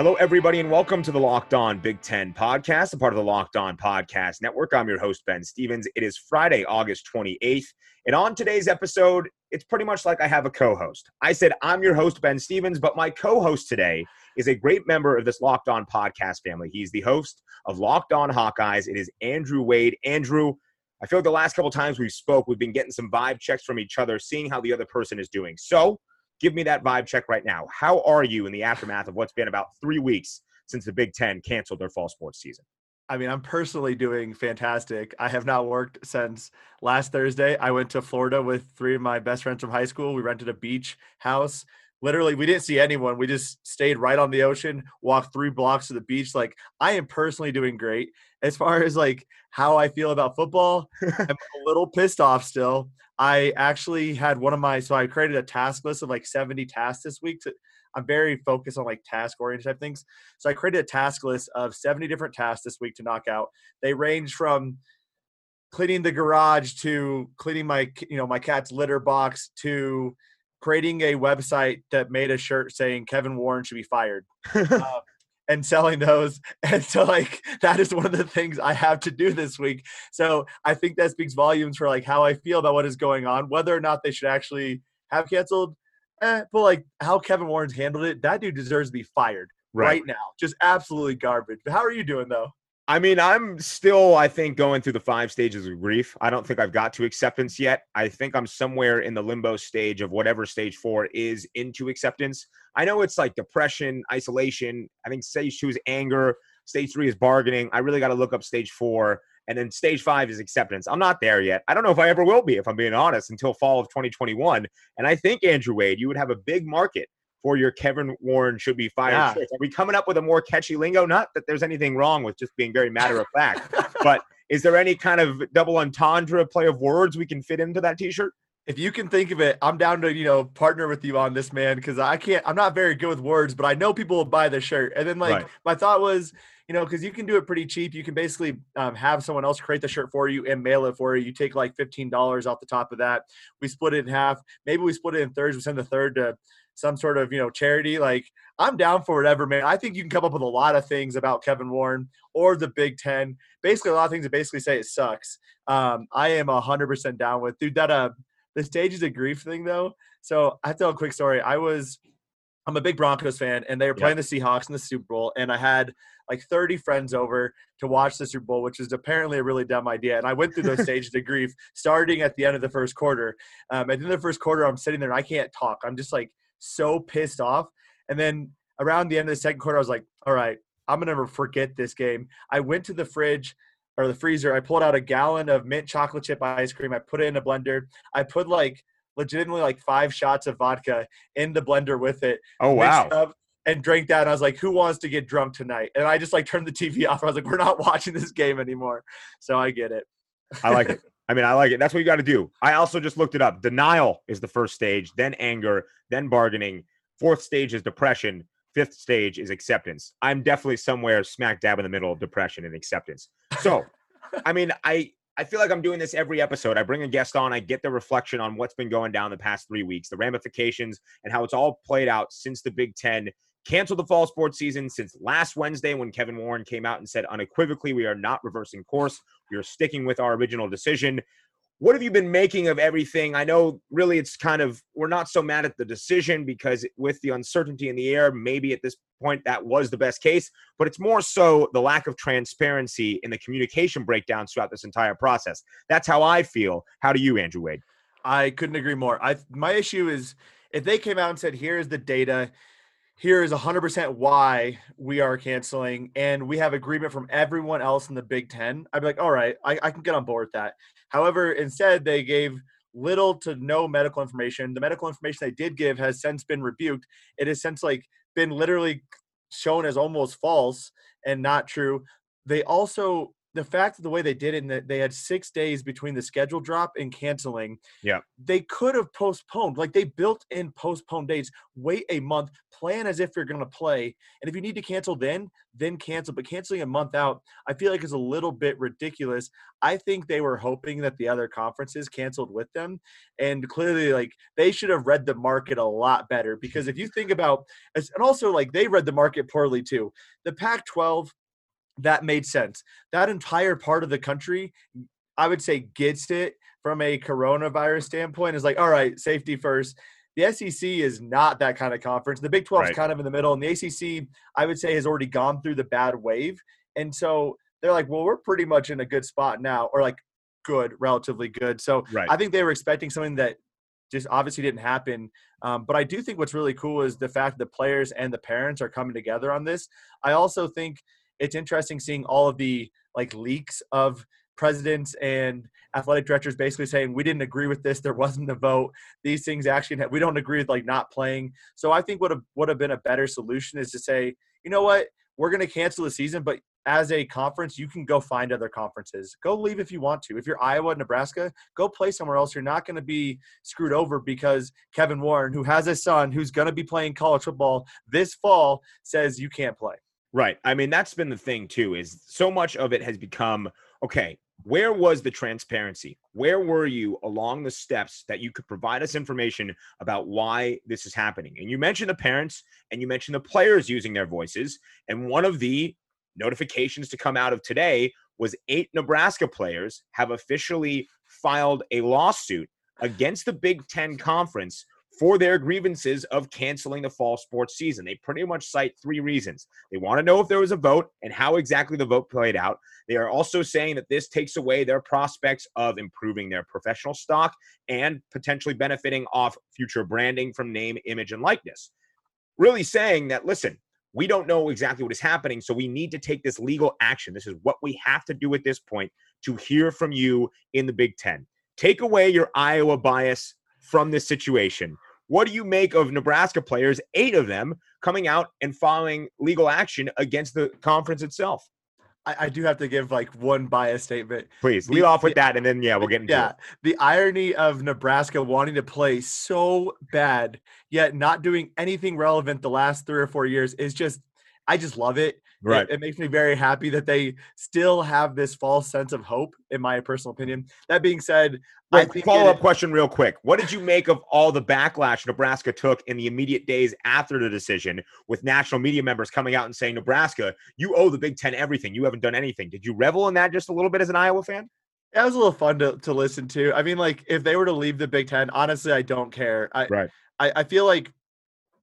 Hello, everybody, and welcome to the Locked On Big Ten podcast, a part of the Locked On Podcast Network. I'm your host, Ben Stevens. It is Friday, August 28th. And on today's episode, it's pretty much like I have a co host. I said, I'm your host, Ben Stevens, but my co host today is a great member of this Locked On podcast family. He's the host of Locked On Hawkeyes. It is Andrew Wade. Andrew, I feel like the last couple times we spoke, we've been getting some vibe checks from each other, seeing how the other person is doing. So, give me that vibe check right now. How are you in the aftermath of what's been about three weeks since the Big Ten canceled their fall sports season? I mean, I'm personally doing fantastic. I have not worked since last Thursday. I went to Florida with three of my best friends from high school. We rented a beach house. Literally, we didn't see anyone. We just stayed right on the ocean, walked three blocks to the beach. Like, I am personally doing great. As far as like how I feel about football, I'm a little pissed off still. I actually had one of my so I created a task list of like 70 tasks this week to I'm very focused on like task oriented type things. So I created a task list of 70 different tasks this week to knock out. They range from cleaning the garage to cleaning my you know my cat's litter box to creating a website that made a shirt saying Kevin Warren should be fired. uh, and selling those. And so like that is one of the things I have to do this week. So I think that speaks volumes for like how I feel about what is going on, whether or not they should actually have canceled eh, but like how Kevin Warren's handled it, that dude deserves to be fired right, right now. Just absolutely garbage. But how are you doing though? I mean, I'm still, I think, going through the five stages of grief. I don't think I've got to acceptance yet. I think I'm somewhere in the limbo stage of whatever stage four is into acceptance. I know it's like depression, isolation. I think stage two is anger. Stage three is bargaining. I really got to look up stage four. And then stage five is acceptance. I'm not there yet. I don't know if I ever will be, if I'm being honest, until fall of 2021. And I think, Andrew Wade, you would have a big market for your Kevin Warren should be fired yeah. Are we coming up with a more catchy lingo? Not that there's anything wrong with just being very matter of fact, but is there any kind of double entendre play of words we can fit into that t shirt? If you can think of it, I'm down to, you know, partner with you on this, man, because I can't, I'm not very good with words, but I know people will buy the shirt. And then, like, right. my thought was, you know, because you can do it pretty cheap. You can basically um, have someone else create the shirt for you and mail it for you. You take like fifteen dollars off the top of that. We split it in half. Maybe we split it in thirds. We send the third to some sort of you know charity. Like I'm down for whatever, man. I think you can come up with a lot of things about Kevin Warren or the Big Ten. Basically, a lot of things that basically say it sucks. Um, I am hundred percent down with dude. That uh, the stages of grief thing though. So I have to tell a quick story. I was I'm a big Broncos fan, and they were playing yep. the Seahawks in the Super Bowl, and I had like 30 friends over to watch the Super Bowl, which is apparently a really dumb idea. And I went through those stages of grief, starting at the end of the first quarter. Um, at the end of the first quarter, I'm sitting there and I can't talk. I'm just like so pissed off. And then around the end of the second quarter, I was like, all right, I'm gonna never forget this game. I went to the fridge or the freezer. I pulled out a gallon of mint chocolate chip ice cream. I put it in a blender. I put like legitimately like five shots of vodka in the blender with it. Oh wow! and drank that. And I was like, "Who wants to get drunk tonight?" And I just like turned the TV off. I was like, "We're not watching this game anymore." So I get it. I like it. I mean, I like it. That's what you got to do. I also just looked it up. Denial is the first stage, then anger, then bargaining. Fourth stage is depression. Fifth stage is acceptance. I'm definitely somewhere smack dab in the middle of depression and acceptance. So, I mean, I I feel like I'm doing this every episode. I bring a guest on, I get the reflection on what's been going down the past three weeks, the ramifications, and how it's all played out since the Big Ten canceled the fall sports season since last Wednesday when Kevin Warren came out and said unequivocally, we are not reversing course. We are sticking with our original decision. What have you been making of everything? I know really it's kind of, we're not so mad at the decision because with the uncertainty in the air, maybe at this point that was the best case, but it's more so the lack of transparency in the communication breakdowns throughout this entire process. That's how I feel. How do you, Andrew Wade? I couldn't agree more. I my issue is if they came out and said, here's the data, here is 100% why we are canceling and we have agreement from everyone else in the big 10 i'd be like all right I, I, can get on board with that. However instead they gave little to no medical information. The medical information they did give has since been rebuked. It has since like been literally shown as almost false and not true. They also the fact of the way they did it and that they had six days between the schedule drop and canceling yeah. they could have postponed. Like they built in postponed dates. Wait a month. Plan as if you're going to play. And if you need to cancel then then cancel. But canceling a month out i feel like is a little bit ridiculous. I think they were hoping that the other conferences canceled with them. And clearly like they should have read the market a lot better. Because if you think about and also like they read the market poorly too. The pac 12 that made sense. That entire part of the country, I would say, gets it from a coronavirus standpoint. Is like, all right, safety first. The SEC is not that kind of conference. The Big 12 right. is kind of in the middle, and the ACC, I would say, has already gone through the bad wave. And so they're like, well, we're pretty much in a good spot now, or like good, relatively good. So right. I think they were expecting something that just obviously didn't happen. Um, but I do think what's really cool is the fact that the players and the parents are coming together on this. I also think it's interesting seeing all of the like leaks of presidents and athletic directors basically saying we didn't agree with this there wasn't a vote. These things actually we don't agree with like not playing. So i think what would have been a better solution is to say you know what? We're going to cancel the season but as a conference you can go find other conferences. Go leave if you want to. If you're iowa nebraska go play somewhere else. You're not going to be screwed over because kevin warren who has a son who's going to be playing college football this fall says you can't play Right. I mean, that's been the thing too, is so much of it has become okay, where was the transparency? Where were you along the steps that you could provide us information about why this is happening? And you mentioned the parents and you mentioned the players using their voices. And one of the notifications to come out of today was eight Nebraska players have officially filed a lawsuit against the Big Ten Conference for their grievances of canceling the fall sports season. They pretty much cite three reasons. They want to know if there was a vote and how exactly the vote played out. They are also saying that this takes away their prospects of improving their professional stock and potentially benefiting off future branding from name, image, and likeness. Really saying that, listen, we don't know exactly what is happening, so we need to take this legal action. This is what we have to do at this point to hear from you in the Big Ten. Take away your Iowa bias from this situation. What do you make of Nebraska players, eight of them, coming out and filing legal action against the conference itself? I, I do have to give like one bias statement. Please lead off with that, and then yeah, we'll get into yeah, it. The irony of Nebraska wanting to play so bad, yet not doing anything relevant the last three or four years is just I just love it. Right. It, it, makes me very happy that they still have this false sense of hope, in my personal opinion. That being said, Wait, follow up question, real quick. What did you make of all the backlash Nebraska took in the immediate days after the decision, with national media members coming out and saying, Nebraska, you owe the Big Ten everything. You haven't done anything. Did you revel in that just a little bit as an Iowa fan? That was a little fun to, to listen to. I mean, like, if they were to leave the Big Ten, honestly, I don't care. I, right. I, I feel like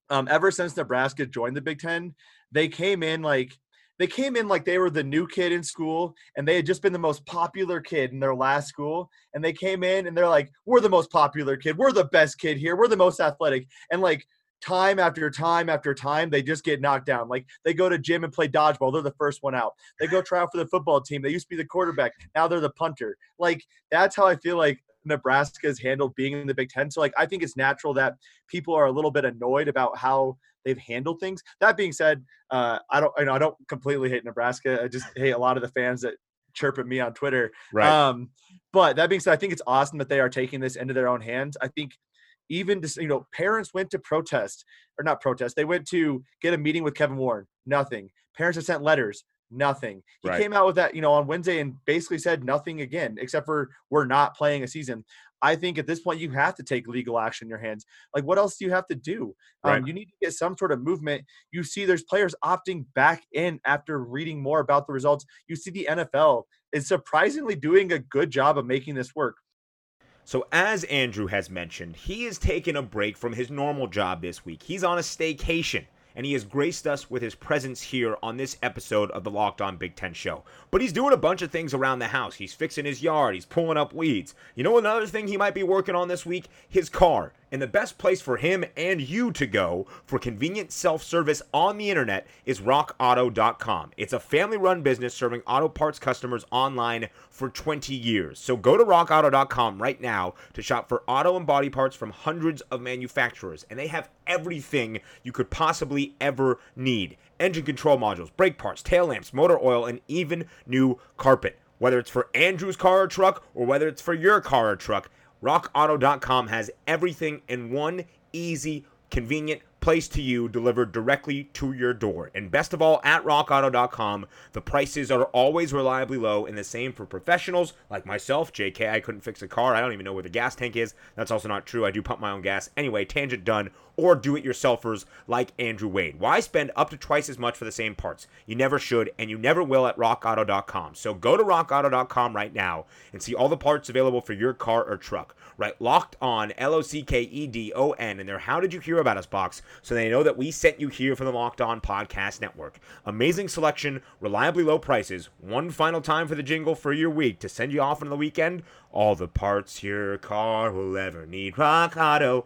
um, ever since Nebraska joined the Big Ten, they came in like they came in like they were the new kid in school and they had just been the most popular kid in their last school and they came in and they're like we're the most popular kid. We're the best kid here. We're the most athletic. And like time after time after time they just get knocked down. Like they go to gym and play dodgeball. They're the first one out. They go try out for the football team. They used to be the quarterback. Now they're the punter. Like that's how i feel like Nebraska has handled being in the Big Ten. So, like, I think it's natural that people are a little bit annoyed about how they've handled things. That being said, uh, I don't, you know, I don't completely hate Nebraska. I just hate a lot of the fans that chirp at me on Twitter. Right. Um, but that being said, I think it's awesome that they are taking this into their own hands. I think even just, you know, parents went to protest or not protest. They went to get a meeting with Kevin Warren. Nothing. Parents have sent letters. Nothing. He right. came out with that, you know, on Wednesday and basically said nothing again, except for we're not playing a season. I think at this point you have to take legal action in your hands. Like, what else do you have to do? Um, right. Um, you need to get some sort of movement. You see, there's players opting back in after reading more about the results. You see, the NFL is surprisingly doing a good job of making this work. So, as Andrew has mentioned, he is taking a break from his normal job this week. He's on a staycation and he has graced us with his presence here on this episode of the Locked On Big Ten Show. But he's doing a bunch of things around the house. He's fixing his yard, he's pulling up weeds. You know another thing he might be working on this week? His car. And the best place for him and you to go for convenient self service on the internet is rockauto.com. It's a family run business serving auto parts customers online for 20 years. So go to rockauto.com right now to shop for auto and body parts from hundreds of manufacturers. And they have everything you could possibly ever need engine control modules, brake parts, tail lamps, motor oil, and even new carpet. Whether it's for Andrew's car or truck, or whether it's for your car or truck, RockAuto.com has everything in one easy, convenient place to you delivered directly to your door. And best of all, at rockauto.com, the prices are always reliably low and the same for professionals like myself. JK, I couldn't fix a car. I don't even know where the gas tank is. That's also not true. I do pump my own gas. Anyway, tangent done. Or do it yourselfers like Andrew Wade. Why spend up to twice as much for the same parts? You never should, and you never will at rockauto.com. So go to rockauto.com right now and see all the parts available for your car or truck right? Locked on, L O C K E D O N, in their How Did You Hear About Us box so they know that we sent you here from the Locked On Podcast Network. Amazing selection, reliably low prices, one final time for the jingle for your week to send you off into the weekend. All the parts your car will ever need. Rock Auto,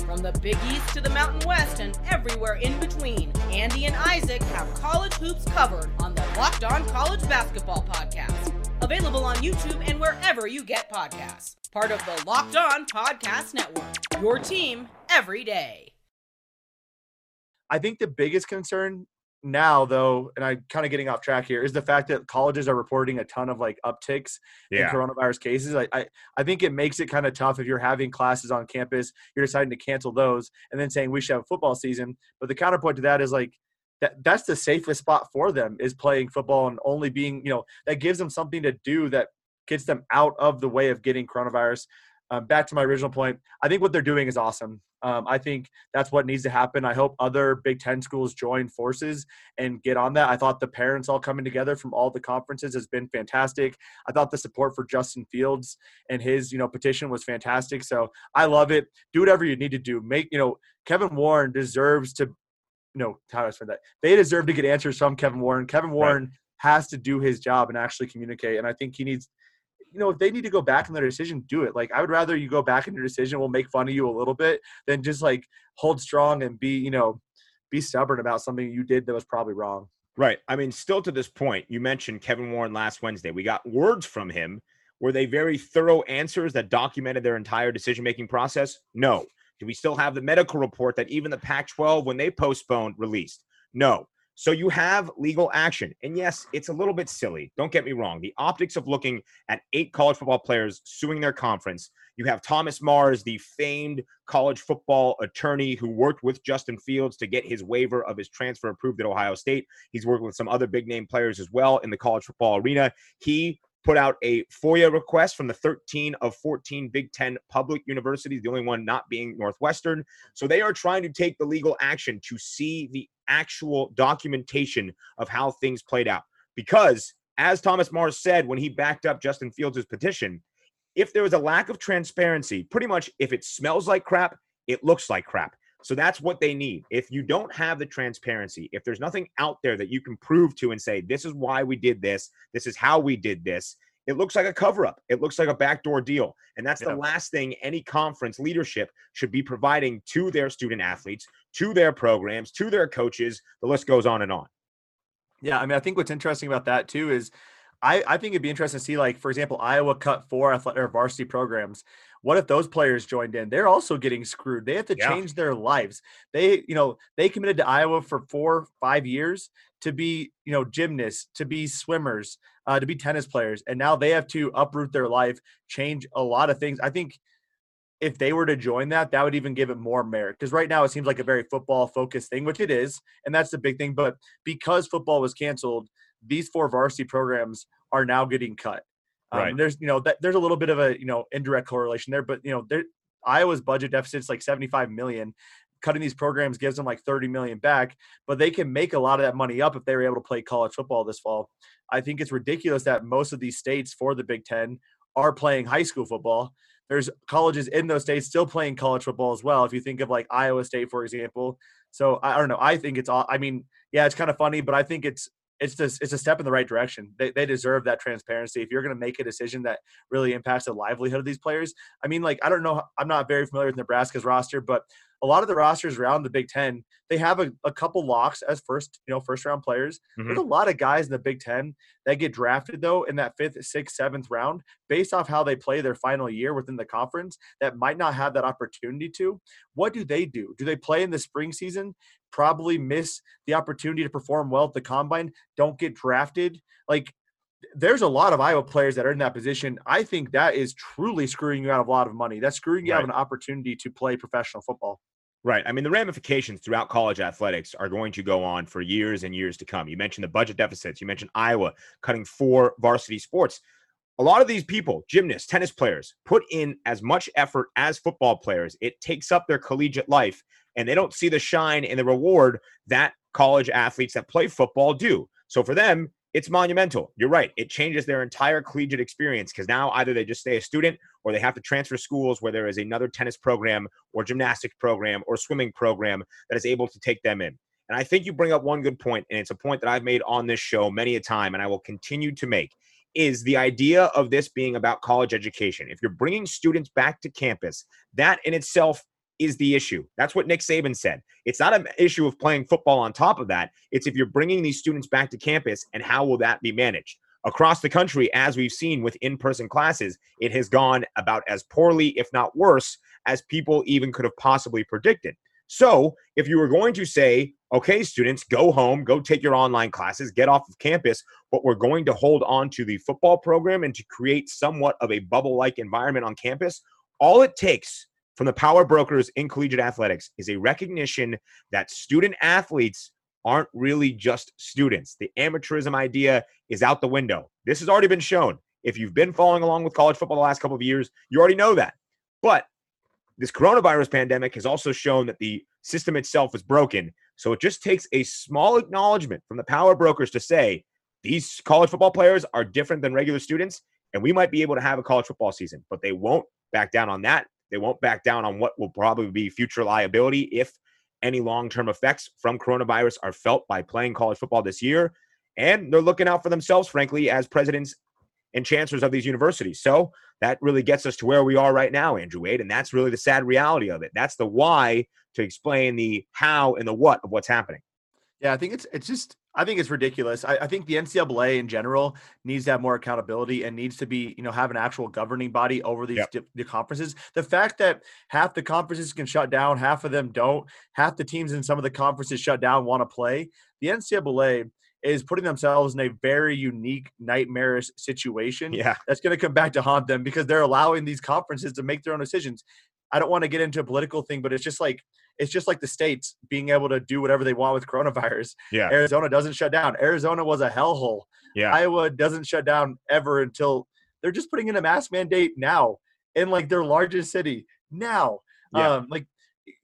From the Big East to the Mountain West and everywhere in between, Andy and Isaac have college hoops covered on the Locked On College Basketball Podcast. Available on YouTube and wherever you get podcasts. Part of the Locked On Podcast Network. Your team every day. I think the biggest concern now though and i'm kind of getting off track here is the fact that colleges are reporting a ton of like upticks yeah. in coronavirus cases I, I, I think it makes it kind of tough if you're having classes on campus you're deciding to cancel those and then saying we should have a football season but the counterpoint to that is like that that's the safest spot for them is playing football and only being you know that gives them something to do that gets them out of the way of getting coronavirus um, back to my original point i think what they're doing is awesome um, i think that's what needs to happen i hope other big ten schools join forces and get on that i thought the parents all coming together from all the conferences has been fantastic i thought the support for justin fields and his you know petition was fantastic so i love it do whatever you need to do make you know kevin warren deserves to no, how do I say that. They deserve to get answers from Kevin Warren. Kevin Warren right. has to do his job and actually communicate. And I think he needs, you know, if they need to go back in their decision, do it. Like I would rather you go back in your decision. We'll make fun of you a little bit than just like hold strong and be, you know, be stubborn about something you did that was probably wrong. Right. I mean, still to this point, you mentioned Kevin Warren last Wednesday. We got words from him. Were they very thorough answers that documented their entire decision making process? No. Do we still have the medical report that even the Pac 12, when they postponed, released? No. So you have legal action. And yes, it's a little bit silly. Don't get me wrong. The optics of looking at eight college football players suing their conference. You have Thomas Mars, the famed college football attorney who worked with Justin Fields to get his waiver of his transfer approved at Ohio State. He's working with some other big name players as well in the college football arena. He put out a FOIA request from the 13 of 14 Big Ten public universities, the only one not being Northwestern. So they are trying to take the legal action to see the actual documentation of how things played out. Because, as Thomas Mars said when he backed up Justin Fields' petition, if there was a lack of transparency, pretty much if it smells like crap, it looks like crap. So that's what they need. If you don't have the transparency, if there's nothing out there that you can prove to and say, this is why we did this, this is how we did this, it looks like a cover up. It looks like a backdoor deal. And that's yeah. the last thing any conference leadership should be providing to their student athletes, to their programs, to their coaches. The list goes on and on. Yeah. I mean, I think what's interesting about that too is I, I think it'd be interesting to see, like, for example, Iowa cut four athletic or varsity programs. What if those players joined in? They're also getting screwed. They have to yeah. change their lives. They, you know, they committed to Iowa for four, five years to be, you know, gymnasts, to be swimmers, uh, to be tennis players, and now they have to uproot their life, change a lot of things. I think if they were to join that, that would even give it more merit. Because right now it seems like a very football focused thing, which it is, and that's the big thing. But because football was canceled, these four varsity programs are now getting cut. Um, right. There's you know that, there's a little bit of a you know indirect correlation there, but you know there Iowa's budget deficit is like 75 million. cutting these programs gives them like 30 million back, but they can make a lot of that money up if they were able to play college football this fall. I think it's ridiculous that most of these states for the Big Ten are playing high school football. There's colleges in those states still playing college football as well. If you think of like Iowa State, for example. So I don't know. I think it's all. I mean, yeah, it's kind of funny, but I think it's it's just it's a step in the right direction. They, they deserve that transparency. If you're going to make a decision that really impacts the livelihood of these players, I mean, like I don't know, I'm not very familiar with Nebraska's roster, but a lot of the rosters around the Big Ten, they have a, a couple locks as first, you know, first round players. Mm-hmm. There's a lot of guys in the Big Ten that get drafted though in that fifth, sixth, seventh round based off how they play their final year within the conference that might not have that opportunity to. What do they do? Do they play in the spring season? Probably miss the opportunity to perform well at the combine, don't get drafted. Like there's a lot of Iowa players that are in that position. I think that is truly screwing you out of a lot of money. That's screwing you right. out of an opportunity to play professional football. Right. I mean, the ramifications throughout college athletics are going to go on for years and years to come. You mentioned the budget deficits. You mentioned Iowa cutting four varsity sports. A lot of these people, gymnasts, tennis players, put in as much effort as football players. It takes up their collegiate life, and they don't see the shine and the reward that college athletes that play football do. So for them, it's monumental. You're right. It changes their entire collegiate experience because now either they just stay a student or they have to transfer schools where there is another tennis program or gymnastics program or swimming program that is able to take them in. And I think you bring up one good point, and it's a point that I've made on this show many a time, and I will continue to make. Is the idea of this being about college education? If you're bringing students back to campus, that in itself is the issue. That's what Nick Saban said. It's not an issue of playing football on top of that. It's if you're bringing these students back to campus and how will that be managed? Across the country, as we've seen with in person classes, it has gone about as poorly, if not worse, as people even could have possibly predicted. So, if you were going to say, okay, students, go home, go take your online classes, get off of campus, but we're going to hold on to the football program and to create somewhat of a bubble like environment on campus, all it takes from the power brokers in collegiate athletics is a recognition that student athletes aren't really just students. The amateurism idea is out the window. This has already been shown. If you've been following along with college football the last couple of years, you already know that. But this coronavirus pandemic has also shown that the system itself is broken. So it just takes a small acknowledgement from the power brokers to say these college football players are different than regular students, and we might be able to have a college football season, but they won't back down on that. They won't back down on what will probably be future liability if any long term effects from coronavirus are felt by playing college football this year. And they're looking out for themselves, frankly, as presidents and chancellors of these universities. So that really gets us to where we are right now, Andrew Wade. And that's really the sad reality of it. That's the why to explain the how and the what of what's happening. Yeah, I think it's it's just I think it's ridiculous. I, I, think the NCAA in general needs to have more accountability and needs to be, you know, have an actual governing body over these yep. di- the conferences. The fact that half the conferences can shut down, half of them don't, half the teams in some of the conferences shut down want to play. The NCAA is putting themselves in a very unique, nightmarish situation. Yeah, that's going to come back to haunt them because they're allowing these conferences to make their own decisions. I don't want to get into a political thing, but it's just like it's just like the states being able to do whatever they want with coronavirus. Yeah. Arizona doesn't shut down. Arizona was a hellhole. Yeah. Iowa doesn't shut down ever until they're just putting in a mask mandate now in like their largest city now. Yeah. Um, like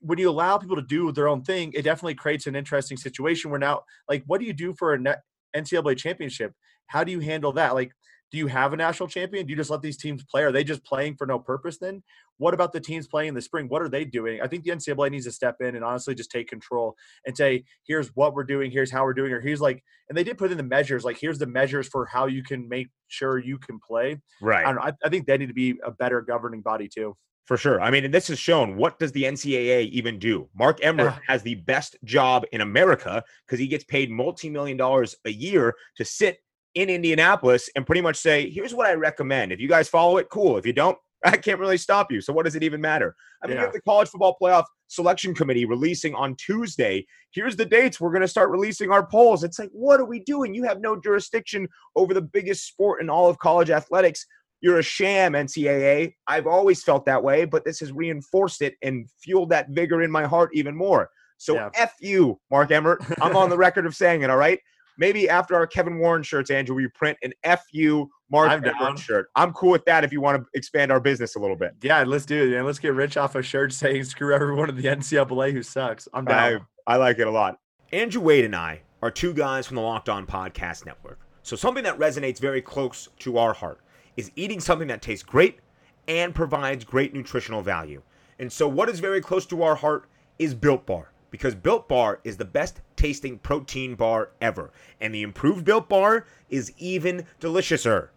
when you allow people to do their own thing, it definitely creates an interesting situation where now, like, what do you do for a NCAA championship? How do you handle that? Like, do you have a national champion? Do you just let these teams play? Are they just playing for no purpose then? What about the teams playing in the spring? What are they doing? I think the NCAA needs to step in and honestly just take control and say, here's what we're doing, here's how we're doing, or here's like, and they did put in the measures, like here's the measures for how you can make sure you can play. Right. I, I, I think they need to be a better governing body too. For sure. I mean, and this has shown what does the NCAA even do? Mark Emmert yeah. has the best job in America because he gets paid multi-million dollars a year to sit in Indianapolis and pretty much say, here's what I recommend. If you guys follow it, cool. If you don't, I can't really stop you. So what does it even matter? I mean, yeah. you have the college football playoff selection committee releasing on Tuesday. Here's the dates. We're going to start releasing our polls. It's like, what are we doing? You have no jurisdiction over the biggest sport in all of college athletics. You're a sham, NCAA. I've always felt that way, but this has reinforced it and fueled that vigor in my heart even more. So yeah. F you, Mark Emmert. I'm on the record of saying it, all right? Maybe after our Kevin Warren shirts, Andrew, we print an FU Mark I'm Emmert down. shirt. I'm cool with that if you want to expand our business a little bit. Yeah, let's do it, man. Let's get rich off a shirt saying "Screw everyone in the NCAA who sucks." I'm down. I, I like it a lot. Andrew Wade and I are two guys from the Locked On Podcast Network. So something that resonates very close to our heart is eating something that tastes great and provides great nutritional value. And so what is very close to our heart is Built Bar because Built Bar is the best tasting protein bar ever. And the improved Built Bar is even deliciouser.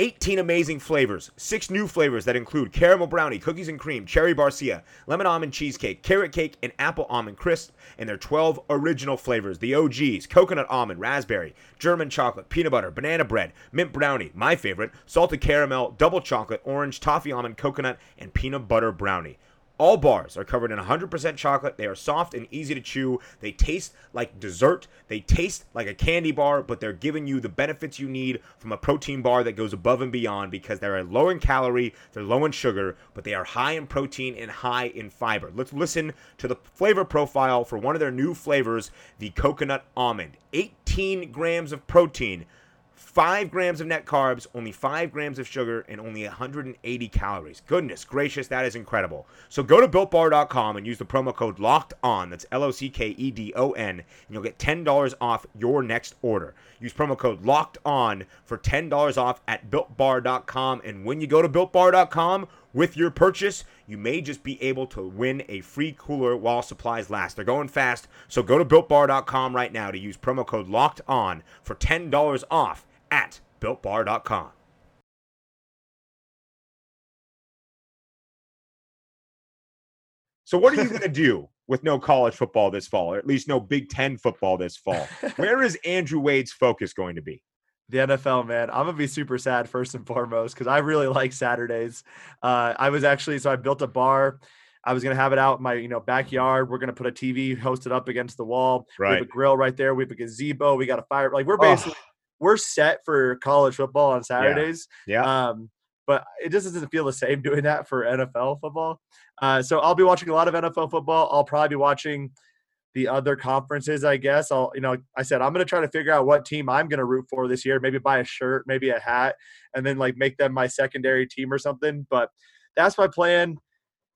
18 amazing flavors, six new flavors that include caramel brownie, cookies and cream, cherry barcia, lemon almond cheesecake, carrot cake, and apple almond crisp, and their 12 original flavors the OGs, coconut almond, raspberry, German chocolate, peanut butter, banana bread, mint brownie, my favorite, salted caramel, double chocolate, orange, toffee almond, coconut, and peanut butter brownie. All bars are covered in 100% chocolate. They are soft and easy to chew. They taste like dessert. They taste like a candy bar, but they're giving you the benefits you need from a protein bar that goes above and beyond because they're low in calorie, they're low in sugar, but they are high in protein and high in fiber. Let's listen to the flavor profile for one of their new flavors, the coconut almond. 18 grams of protein. 5 grams of net carbs, only 5 grams of sugar, and only 180 calories. Goodness gracious, that is incredible. So go to builtbar.com and use the promo code LOCKED ON. That's L O C K E D O N, and you'll get $10 off your next order. Use promo code LOCKED ON for $10 off at builtbar.com. And when you go to builtbar.com, with your purchase, you may just be able to win a free cooler while supplies last. They're going fast, so go to builtbar.com right now to use promo code LOCKED ON for $10 off at builtbar.com. So, what are you going to do with no college football this fall, or at least no Big Ten football this fall? Where is Andrew Wade's focus going to be? the NFL, man. I'm gonna be super sad first and foremost because I really like Saturdays. Uh, I was actually so I built a bar. I was gonna have it out in my you know backyard. We're gonna put a TV hosted up against the wall. We have Right. a grill right there. We have a gazebo. We got a fire. Like we're Oh. We're set for college football on Saturdays. Yeah. Um, but it just doesn't feel the same doing that for NFL football. Uh, so I'll be watching a lot of NFL football. I'll probably be watching the other conferences, I guess. I'll, you know, I said I'm going to try to figure out what team I'm going to root for this year. Maybe buy a shirt, maybe a hat, and then like make them my secondary team or something. But that's my plan.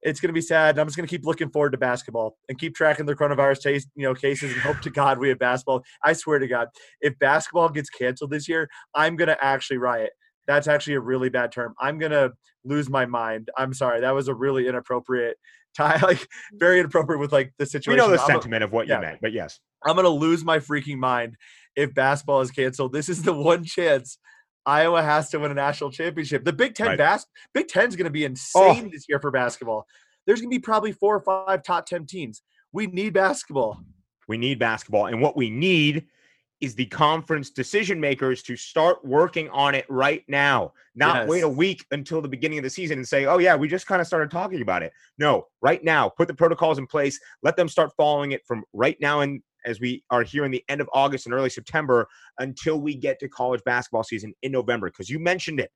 It's going to be sad. And I'm just going to keep looking forward to basketball and keep tracking the coronavirus case, you know, cases and hope to God we have basketball. I swear to God, if basketball gets canceled this year, I'm going to actually riot. That's actually a really bad term. I'm going to lose my mind. I'm sorry. That was a really inappropriate tie, like very inappropriate with like the situation. We know the I'm a- sentiment of what yeah. you meant, but yes. I'm gonna lose my freaking mind if basketball is canceled. This is the one chance Iowa has to win a national championship. The Big Ten Right. bas- Big Ten's gonna be Oh. insane this year for basketball. There's gonna be probably four or five top ten teams. We need basketball. We need basketball. And what we need is the conference decision makers to start working on it right now, not wait a week until the beginning of the season and say, oh, yeah, we just kind of started talking about it. No, right now, put the protocols in place. Let them start following it from right now and as we are here in the end of August and early September until we get to college basketball season in November. Because you mentioned it.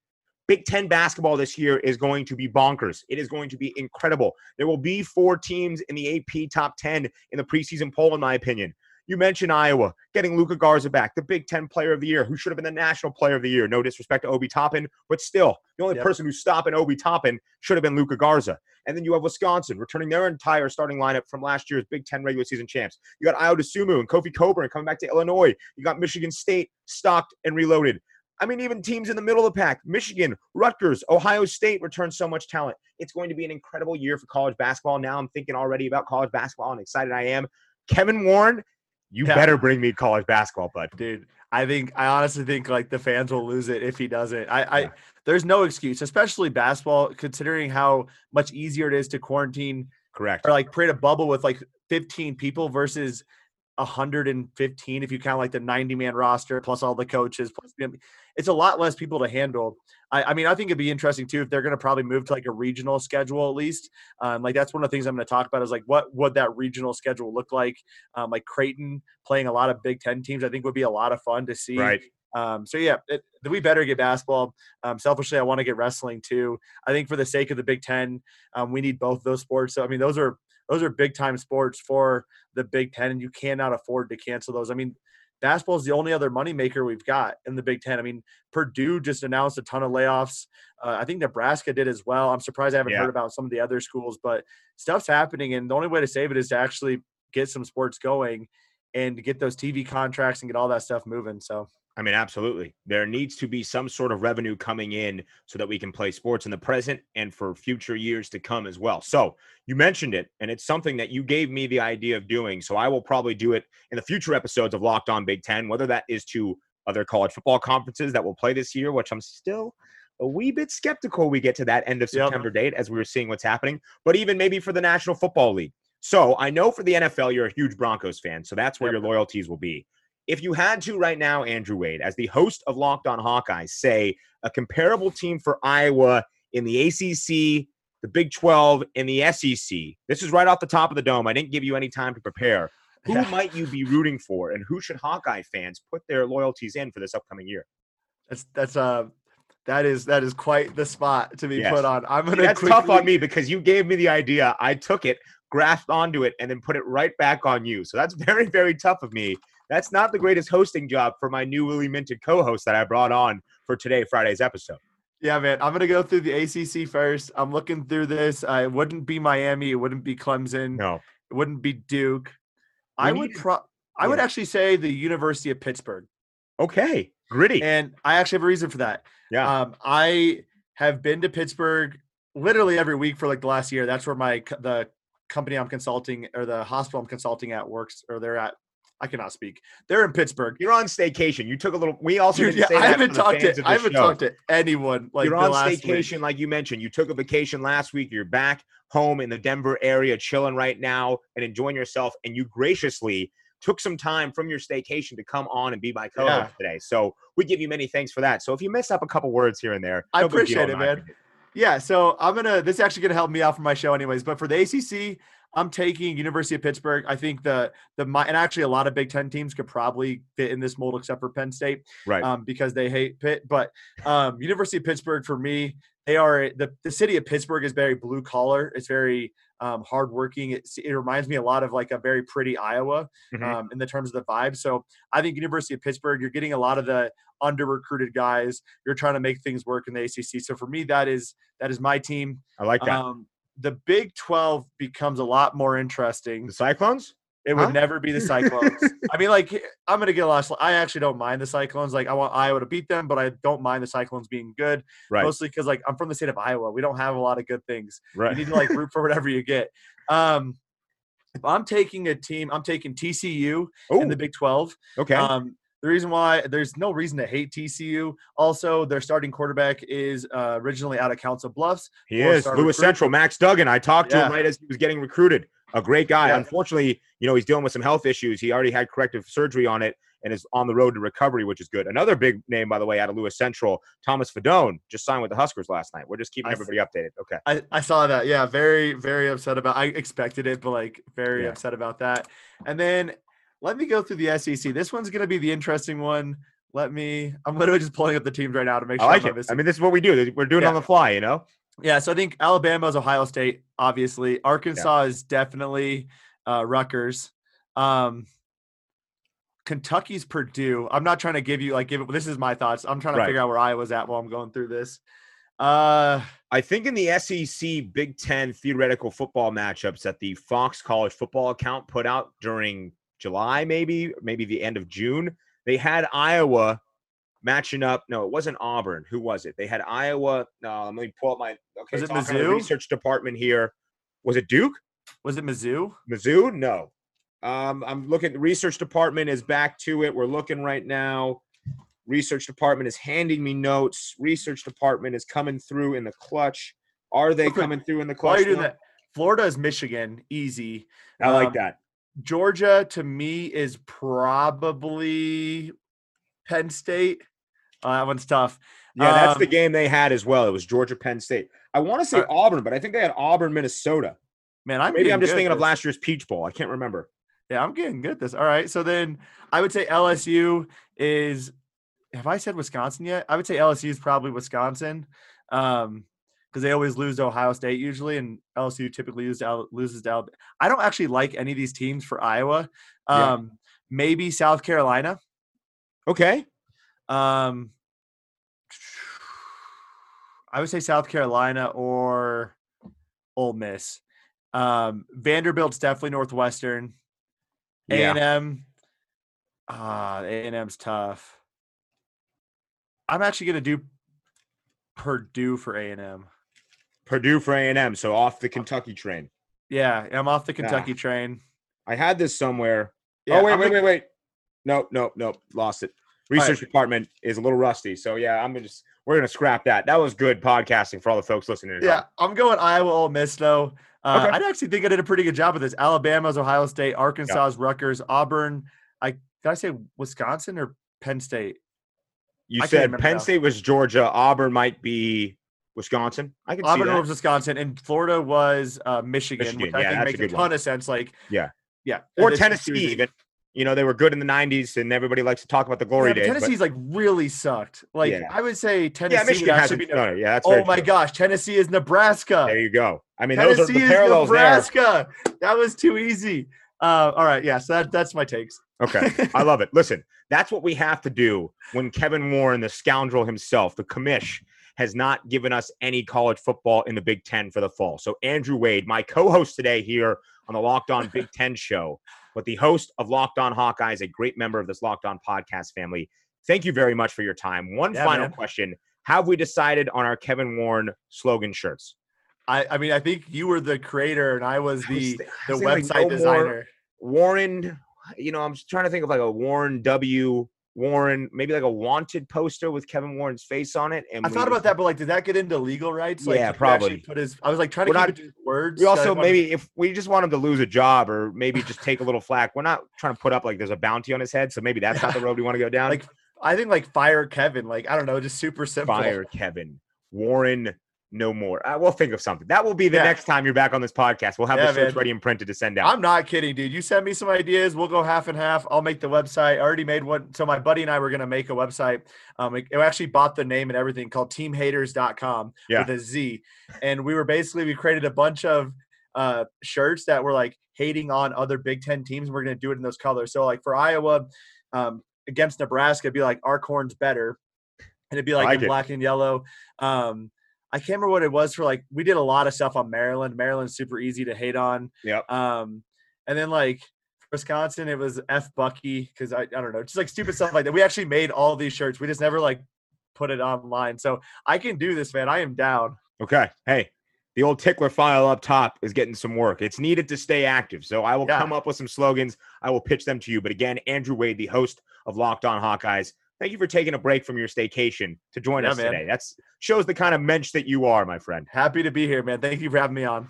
Big Ten basketball this year is going to be bonkers. It is going to be incredible. There will be four teams in the AP top 10 in the preseason poll, in my opinion. You mentioned Iowa getting Luka Garza back, the Big Ten Player of the Year, who should have been the National Player of the Year. No disrespect to Obi Toppin, but still, the only Yep. person who's stopping Obi Toppin should have been Luka Garza. And then you have Wisconsin returning their entire starting lineup from last year's Big Ten regular season champs. You got Ayo Dosunmu and Kofi Cockburn coming back to Illinois. You got Michigan State stocked and reloaded. I mean, even teams in the middle of the pack, Michigan, Rutgers, Ohio State return so much talent. It's going to be an incredible year for college basketball. Now I'm thinking already about college basketball and excited I am. Kevin Warren, you Yeah. better bring me college basketball, bud. Dude, I think I honestly think like the fans will lose it if he doesn't. I, I Yeah. there's no excuse, especially basketball, considering how much easier it is to quarantine Correct. or like create a bubble with like 15 people versus 115 if you count like the 90 man roster plus all the coaches plus it's a lot less people to handle I, I mean i think it'd be interesting too if they're going to probably move to like a regional schedule at least um, like that's one of the things i'm going to talk about is like what would that regional schedule look like um, like creighton playing a lot of big 10 teams i think would be a lot of fun to see Right. um, so yeah, it, we better get basketball. Um, selfishly, I want to get wrestling too. I think for the sake of the Big Ten, um, we need both those sports. So I mean, those are those are big time sports for the Big Ten, and you cannot afford to cancel those. I mean, basketball is the only other moneymaker we've got in the Big Ten. I mean, Purdue just announced a ton of layoffs. Uh, I think Nebraska did as well. I'm surprised I haven't Yeah. heard about some of the other schools, but stuff's happening, and the only way to save it is to actually get some sports going and get those TV contracts and get all that stuff moving. So I mean, absolutely. There needs to be some sort of revenue coming in so that we can play sports in the present and for future years to come as well. So you mentioned it, and it's something that you gave me the idea of doing. So I will probably do it in the future episodes of Locked On Big Ten, whether that is to other college football conferences that will play this year, which I'm still a wee bit skeptical we get to that end of Yep. September date as we were seeing what's happening, but even maybe for the National Football League. So I know for the NFL, you're a huge Broncos fan, so that's where Yep. your loyalties will be. If you had to right now, Andrew Wade, as the host of Locked On Hawkeyes, say a comparable team for Iowa in the ACC, the Big 12, and the SEC, this is right off the top of the dome. I didn't give you any time to prepare. Who Yeah. might you be rooting for, and who should Hawkeye fans put their loyalties in for this upcoming year? that's that's uh that is that is quite the spot to be Yes. put on. I'm gonna that's tough on me because you gave me the idea. I took it, grasped onto it, and then put it right back on you. So that's very, very tough of me. That's not the greatest hosting job for my newly minted co-host that I brought on for today, Friday's episode. Yeah, man. I'm gonna go through the ACC first. I'm looking through this. Uh, it wouldn't be Miami. It wouldn't be Clemson. No, It wouldn't be Duke. We I would pro. I would actually say the University of Pittsburgh, okay, gritty. and I actually have a reason for that. Yeah. Um, I have been to Pittsburgh literally every week for like the last year. That's where my the company I'm consulting or the hospital I'm consulting at works or they're at. I cannot speak. They're in Pittsburgh. You're on staycation. You took a little. We also Dude, yeah, I haven't talked to I haven't show. talked to anyone like You're on last week. staycation, like you mentioned. You took a vacation last week. You're back home in the Denver area, chilling right now and enjoying yourself. And you graciously took some time from your staycation to come on and be my co-host today. So we give you many thanks for that. So if you mess up a couple words here and there, I no appreciate it, man. Yeah, so I'm gonna. This is actually gonna help me out for my show, anyways. But for the ACC, I'm taking University of Pittsburgh. I think the the mi- and actually a lot of Big Ten teams could probably fit in this mold except for Penn State, Right. um, because they hate Pitt. But um, University of Pittsburgh for me, they are the the city of Pittsburgh is very blue collar. It's very um, hardworking. It, it reminds me a lot of like a very pretty Iowa Mhm. um, in the terms of the vibe. So I think University of Pittsburgh, you're getting a lot of the under recruited guys. You're trying to make things work in the ACC. So for me, that is that is my team. I like that. Um, the Big 12 becomes a lot more interesting. the Cyclones? It would Huh? never be the Cyclones. I mean, like I'm gonna get a lot. Of, I actually don't mind the Cyclones. Like I want Iowa to beat them, but I don't mind the Cyclones being good. Right. Mostly because like I'm from the state of Iowa. We don't have a lot of good things. right. You need to like root for whatever you get. Um, if I'm taking a team, I'm taking TCU oh, in the Big 12. okay. Um, the reason why there's no reason to hate TCU. Also, their starting quarterback is uh, originally out of Council Bluffs. he is Lewis recruit. Central. Max Duggan. I talked to him right as he was getting recruited. A great guy. Yeah. Unfortunately, you know, he's dealing with some health issues. He already had corrective surgery on it and is on the road to recovery, which is good. Another big name, by the way, out of Lewis Central, Thomas Fidone, just signed with the Huskers last night. We're just keeping I everybody updated. Okay. I, I saw that. Yeah, very, very upset about. I expected it, but like very Yeah. upset about that. And then let me go through the SEC. This one's gonna be the interesting one. Let me. I'm literally just pulling up the teams right now to make I sure. like I'm it. I mean, this is what we do. We're doing it on the fly, you know? Yeah, so I think Alabama is Ohio State, obviously. Arkansas is definitely uh, Rutgers. Um, Kentucky's Purdue. I'm not trying to give you like give it. This is my thoughts. I'm trying to Right. figure out where Iowa's at while I'm going through this. Uh, I think in the SEC Big Ten theoretical football matchups that the Fox College Football account put out during July, maybe, maybe the end of June, they had Iowa matching up. No, it wasn't Auburn. Who was it? They had Iowa. No, let me pull up my okay. Was it Mizzou? research department here? Was it Duke? was it Mizzou? Mizzou? No. Um, I'm looking. The research department is back to it. We're looking right now. Research department is handing me notes. Research department is coming through in the clutch. Are they coming through in the clutch? you're you doing that, Florida is Michigan, easy. I like Um, that. Georgia to me is probably Penn State. Uh, that one's tough. Yeah, that's the um, game they had as well. It was Georgia Penn State. I want to say Uh, Auburn, but I think they had Auburn Minnesota. Man, I'm Maybe I'm just thinking at of last year's Peach Bowl. I can't remember. Yeah, I'm getting good at this. All right. So then I would say LSU is have I said Wisconsin yet? I would say LSU is probably Wisconsin. Um, because they always lose to Ohio State usually, and LSU typically loses to, loses to Alabama. I don't actually like any of these teams for Iowa. Yeah. Um, maybe South Carolina. Okay. Um, I would say South Carolina or Ole Miss. Um, Vanderbilt's definitely Northwestern. A Yeah. and M. Ah, A and M's tough. I'm actually gonna do Purdue for A and M. Purdue for A&M, so off the Kentucky train. Yeah, I'm off the Ah. Kentucky train. I had this somewhere. Yeah, oh wait, I'm wait, gonna- wait, wait. Nope, nope, no, lost it. Research department is a little rusty, so yeah, I'm gonna just we're gonna scrap that. That was good podcasting for all the folks listening. Yeah. I'm going Iowa, Ole Miss though. Uh, Okay. I actually think I did a pretty good job with this. Alabama's Ohio State, Arkansas's Rutgers, Auburn. I did I say Wisconsin or Penn State? You I said Penn now. State was Georgia. Auburn might be Wisconsin. I can Auburn was Wisconsin, and Florida was uh, Michigan, Michigan, which I yeah, think that's a makes a, ton one. of sense. Like, Yeah. yeah, or Tennessee even. You know, they were good in the '90s, and everybody likes to talk about the glory Yeah, but days. but- Tennessee's like really sucked. Like, Yeah. I would say Tennessee yeah, Michigan hasn't. be. No, yeah, that's oh my true. gosh, Tennessee is Nebraska. There you go. I mean, those are Tennessee the is parallels there. Nebraska. That was too easy. Uh, all right, yeah. So that, that's my takes. Okay, I love it. Listen, that's what we have to do when Kevin Warren, the scoundrel himself, the commish, has not given us any college football in the Big Ten for the fall. So, Andrew Wade, my co host today here on the Locked On Big Ten show, but the host of Locked On Hawkeyes, a great member of this Locked On podcast family. Thank you very much for your time. One Yeah, final man. question Have we decided on our Kevin Warren slogan shirts? I, I mean, I think you were the creator and I was I was the the thinking, like, website no designer. Warren, you know, I'm just trying to think of like a Warren W. Warren, maybe like a wanted poster with Kevin Warren's face on it. And I thought about that, but like, did that get into legal rights? Like, Yeah, could you actually probably. Put his. I was like trying to We're keep not- it words. We also maybe if we just want him to lose a job or maybe just take a little flack, we're not trying to put up like there's a bounty on his head. So maybe that's not the road we want to go down. Like, I think like fire Kevin. Like I don't know, just super simple. fire Kevin Warren. No more. Uh, we'll think of something. That will be the Yeah. next time you're back on this podcast. We'll have Yeah, the shirts man. ready and printed to send out. I'm not kidding, dude. You send me some ideas. We'll go half and half. I'll make the website. I already made one. So my buddy and I were gonna make a website. Um, we actually bought the name and everything called teamhaters.com Yeah. with a Z. And we were basically we created a bunch of uh shirts that were like hating on other Big Ten teams. We're gonna do it in those colors. So like for Iowa, um, against Nebraska, it'd be like our corn's better. And it'd be like, like in it. black and yellow. Um, I can't remember what it was for like we did a lot of stuff on Maryland. Maryland's super easy to hate on. Yeah. Um, and then like Wisconsin, it was F Bucky because I, I don't know, just like stupid stuff like that. We actually made all these shirts. We just never like put it online. So I can do this, man. I am down. Okay. Hey, the old tickler file up top is getting some work. It's needed to stay active. So I will Yeah. come up with some slogans. I will pitch them to you. But again, Andrew Wade, the host of Locked On Hawkeyes, thank you for taking a break from your staycation to join Yeah, us man. today. That shows the kind of mensch that you are, my friend. Happy to be here, man. Thank you for having me on.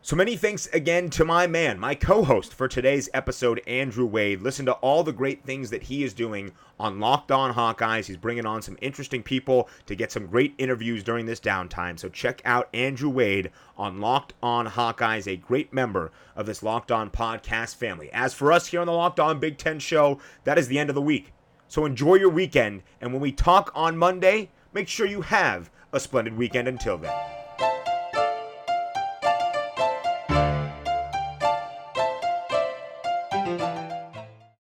So many thanks again to my man, my co host for today's episode, Andrew Wade. Listen to all the great things that he is doing on Locked On Hawkeyes. He's bringing on some interesting people to get some great interviews during this downtime. So check out Andrew Wade on Locked On Hawkeyes, a great member of this Locked On podcast family. As for us here on the Locked On Big Ten show, that is the end of the week. So enjoy your weekend. And when we talk on Monday, make sure you have a splendid weekend until then.